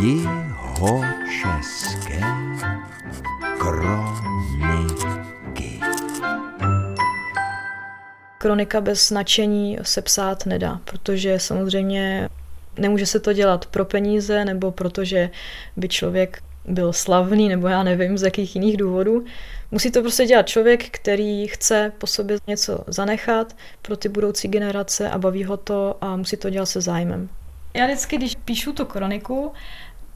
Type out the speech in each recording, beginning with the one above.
Jihočeské kroniky. Kronika bez značení se psát nedá, protože samozřejmě nemůže se to dělat pro peníze nebo protože by člověk byl slavný nebo já nevím z jakých jiných důvodů. Musí to prostě dělat člověk, který chce po sobě něco zanechat pro ty budoucí generace a baví ho to a musí to dělat se zájmem. Já vždycky, když píšu tu kroniku,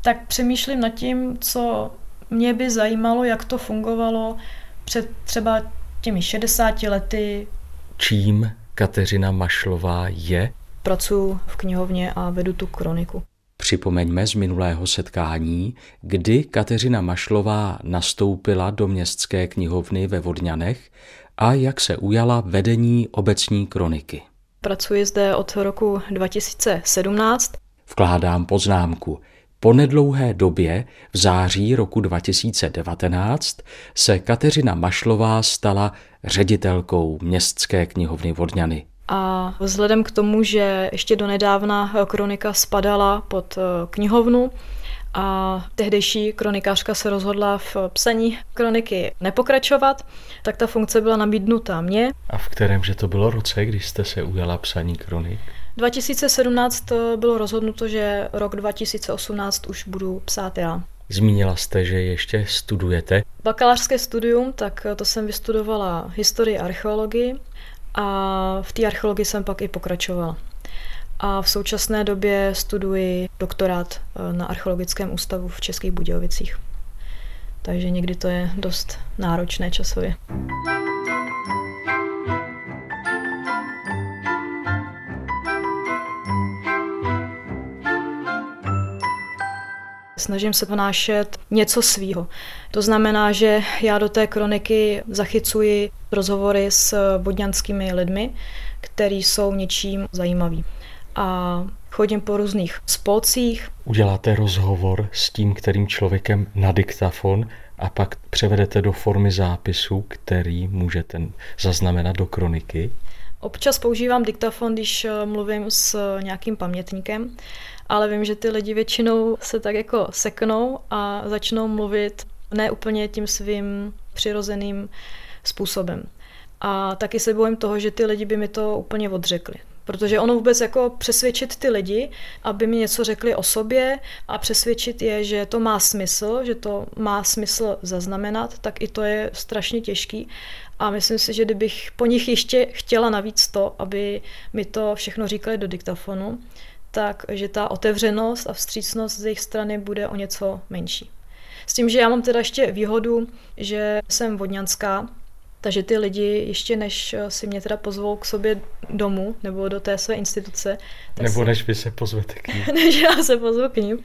tak přemýšlím nad tím, co mě by zajímalo, jak to fungovalo před třeba těmi 60 lety. Čím Kateřina Mašlová je? Pracuji v knihovně a vedu tu kroniku. Připomeňme z minulého setkání, kdy Kateřina Mašlová nastoupila do městské knihovny ve Vodňanech a jak se ujala vedení obecní kroniky. Pracuji zde od roku 2017. Vkládám poznámku. Po nedlouhé době, v září roku 2019, se Kateřina Mašlová stala ředitelkou městské knihovny Vodňany. A vzhledem k tomu, že ještě donedávna kronika spadala pod eh, knihovnu, a tehdejší kronikářka se rozhodla v psaní kroniky nepokračovat, tak ta funkce byla nabídnuta mně. A v kterém že to bylo roce, když jste se ujala psaní kronik? 2017 bylo rozhodnuto, že rok 2018 už budu psát já. Zmínila jste, že ještě studujete. Bakalářské studium, tak to jsem vystudovala historii a archeologii a v té archeologii jsem pak i pokračovala. A v současné době studuji doktorát eh, na archeologickém ústavu v Českých Budějovicích. Takže někdy to je dost náročné časově. Snažím se vnášet něco svýho. To znamená, že já do té kroniky zachycuji rozhovory s vodňanskými lidmi, který jsou něčím zajímavý. A chodím po různých spolcích. Uděláte rozhovor s tím, kterým člověkem na diktafon a pak převedete do formy zápisu, který můžete zaznamenat do kroniky? Občas používám diktafon, když mluvím s nějakým pamětníkem ale vím, že ty lidi většinou se tak jako seknou a začnou mluvit ne úplně tím svým přirozeným způsobem. A taky se bojím toho, že ty lidi by mi to úplně odřekli. Protože ono vůbec jako přesvědčit ty lidi, aby mi něco řekli o sobě a přesvědčit je, že to má smysl, že to má smysl zaznamenat, tak i to je strašně těžký. A myslím si, že kdybych po nich ještě chtěla navíc to, aby mi to všechno říkali do diktafonu, tak že ta otevřenost a vstřícnost z jejich strany bude o něco menší. S tím, že já mám teda ještě výhodu, že jsem vodňanská, takže ty lidi ještě než si mě teda pozvou k sobě domů nebo do té své instituce. Nebo si... než vy se pozvete k ním. než já se pozvu k ním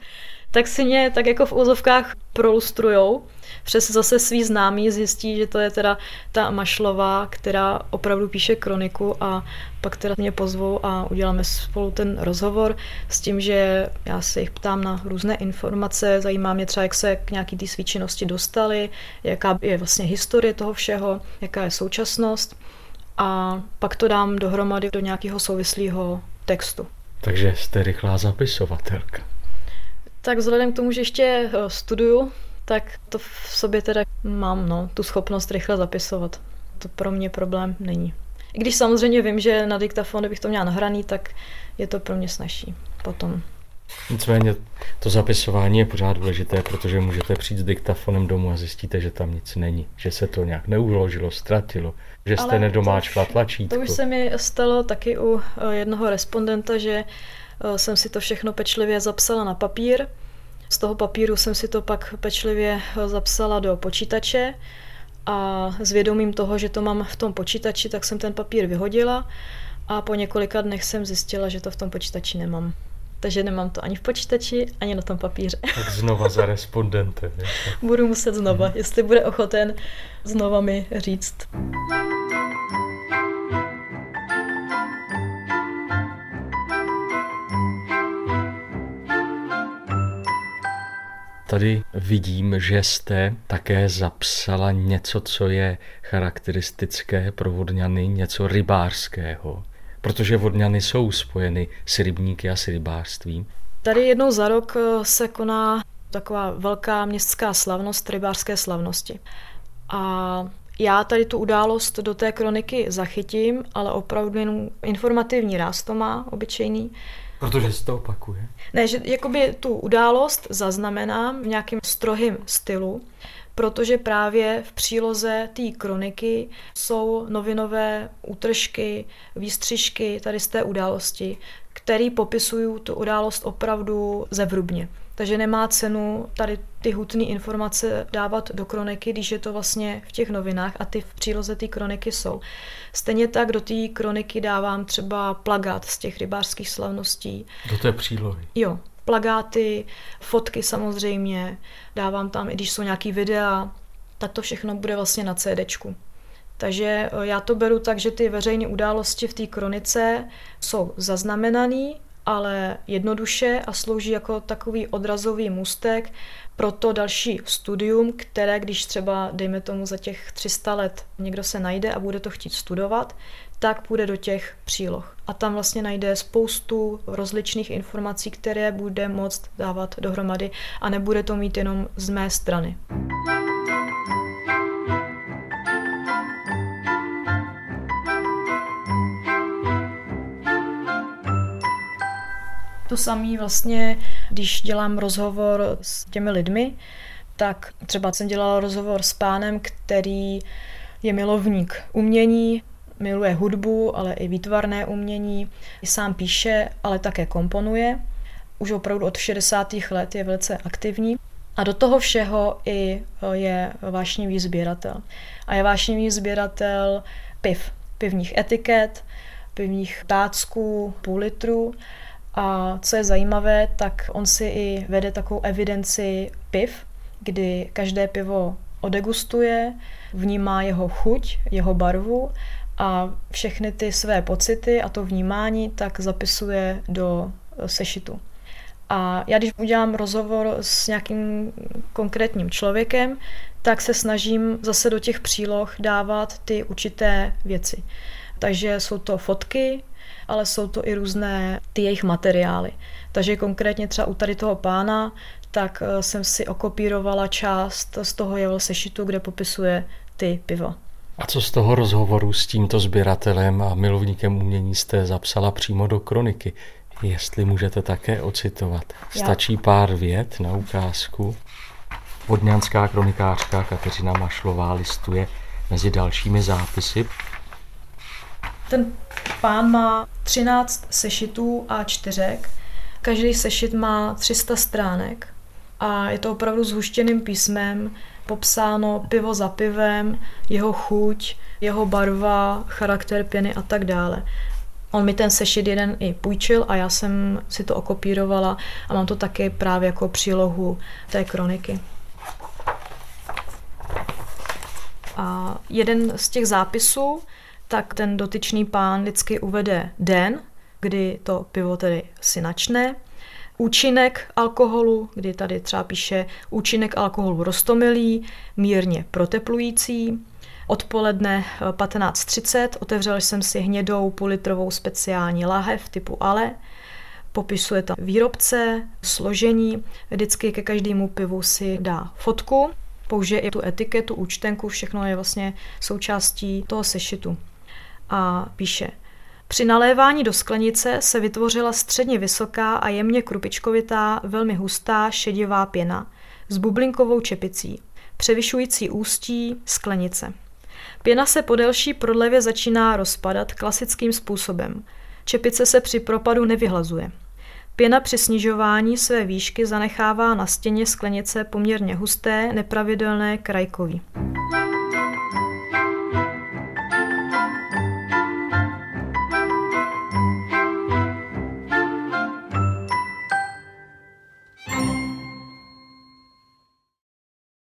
tak si mě tak jako v úzovkách prolustrujou. Přes zase svý známý zjistí, že to je teda ta Mašlová, která opravdu píše kroniku a pak teda mě pozvou a uděláme spolu ten rozhovor s tím, že já se jich ptám na různé informace, zajímá mě třeba, jak se k nějaký té svíčinnosti dostali, jaká je vlastně historie toho všeho, jaká je současnost a pak to dám dohromady do nějakého souvislého textu. Takže jste rychlá zapisovatelka. Tak vzhledem k tomu, že ještě eh, studuju, tak to v sobě teda mám, no, tu schopnost rychle zapisovat. To pro mě problém není. I když samozřejmě vím, že na diktafon, kdybych to měla nahraný, tak je to pro mě snažší potom. Nicméně to zapisování je pořád důležité, protože můžete přijít s diktafonem domů a zjistíte, že tam nic není, že se to nějak neuložilo, ztratilo, že jste Ale nedomáčkla tlačítko. To už se mi stalo taky u eh, jednoho respondenta, že jsem si to všechno pečlivě zapsala na papír. Z toho papíru jsem si to pak pečlivě eh, zapsala do počítače a s vědomím toho, že to mám v tom počítači, tak jsem ten papír vyhodila a po několika dnech jsem zjistila, že to v tom počítači nemám. Takže nemám to ani v počítači, ani na tom papíře. Tak znova za respondentem. Budu muset znova, jestli bude ochoten znova mi říct. Tady vidím, že jste také zapsala něco, co je charakteristické pro vodňany, něco rybářského. Protože vodňany jsou spojeny s rybníky a s rybářstvím. Tady jednou za rok eh, se koná taková velká městská slavnost, rybářské slavnosti. A já tady tu událost do té kroniky zachytím, ale opravdu jen informativní ráz to má, obyčejný. Protože se to opakuje? Ne, že jakoby tu událost zaznamenám v nějakém strohým stylu, protože právě v příloze té kroniky jsou novinové útržky, výstřižky tady z té události, které popisují tu událost opravdu zevrubně. Takže nemá cenu tady ty hutné informace dávat do kroniky, když je to vlastně v těch novinách a ty v příloze té kroniky jsou. Stejně tak do té kroniky dávám třeba plagát z těch rybářských slavností. Do té přílohy? Jo, plagáty, fotky samozřejmě, dávám tam, i když jsou nějaký videa, tak to všechno bude vlastně na CDčku. Takže eh, já to beru tak, že ty veřejné události v té kronice jsou zaznamenané, ale jednoduše a slouží jako takový odrazový můstek pro to další studium, které když třeba, dejme tomu, za těch 300 let někdo se najde a bude to chtít studovat, tak půjde do těch příloh. A tam vlastně najde spoustu rozličných informací, které bude moct dávat dohromady a nebude to mít jenom z mé strany. To samé vlastně, když dělám rozhovor s těmi lidmi, tak třeba jsem dělala rozhovor s pánem, který je milovník umění, miluje hudbu, ale i výtvarné umění. Sám píše, ale také komponuje. Už opravdu od 60. let je velice aktivní. A do toho všeho i je vášnivý sběratel. A je vášnivý sběratel piv, pivních etiket, pivních tácků, půl litru a co je zajímavé, tak on si i vede takovou evidenci piv, kdy každé pivo odegustuje, vnímá jeho chuť, jeho barvu a všechny ty své pocity a to vnímání tak zapisuje do sešitu. A já když udělám rozhovor s nějakým konkrétním člověkem, tak se snažím zase do těch příloh dávat ty určité věci. Takže jsou to fotky, ale jsou to i různé ty jejich materiály. Takže konkrétně třeba u tady toho pána, tak eh, jsem si okopírovala část z toho jeho sešitu, kde popisuje ty pivo. A co z toho rozhovoru s tímto sběratelem a milovníkem umění jste zapsala přímo do kroniky? Jestli můžete také ocitovat. Stačí pár vět na ukázku. Vodňanská kronikářka Kateřina Mašlová listuje mezi dalšími zápisy. Ten pán má 13 sešitů a čtyřek. Každý sešit má 300 stránek a je to opravdu s huštěným písmem, popsáno pivo za pivem, jeho chuť, jeho barva, charakter pěny a tak dále. On mi ten sešit jeden i půjčil a já jsem si to okopírovala a mám to taky právě jako přílohu té kroniky. A jeden z těch zápisů tak ten dotyčný pán vždycky uvede den, kdy to pivo tedy si načne, účinek alkoholu, kdy tady třeba píše účinek alkoholu rostomilý, mírně proteplující, Odpoledne 15.30 eh, otevřel jsem si hnědou půlitrovou speciální lahev typu Ale. Popisuje tam výrobce, složení, vždycky ke každému pivu si dá fotku, použije i tu etiketu, účtenku, všechno je vlastně součástí toho sešitu a píše při nalévání do sklenice se vytvořila středně vysoká a jemně krupičkovitá, velmi hustá šedivá pěna s bublinkovou čepicí, převyšující ústí sklenice. Pěna se po delší prodlevě začíná rozpadat klasickým způsobem. Čepice se při propadu nevyhlazuje. Pěna při snižování své výšky zanechává na stěně sklenice poměrně husté, nepravidelné krajkový.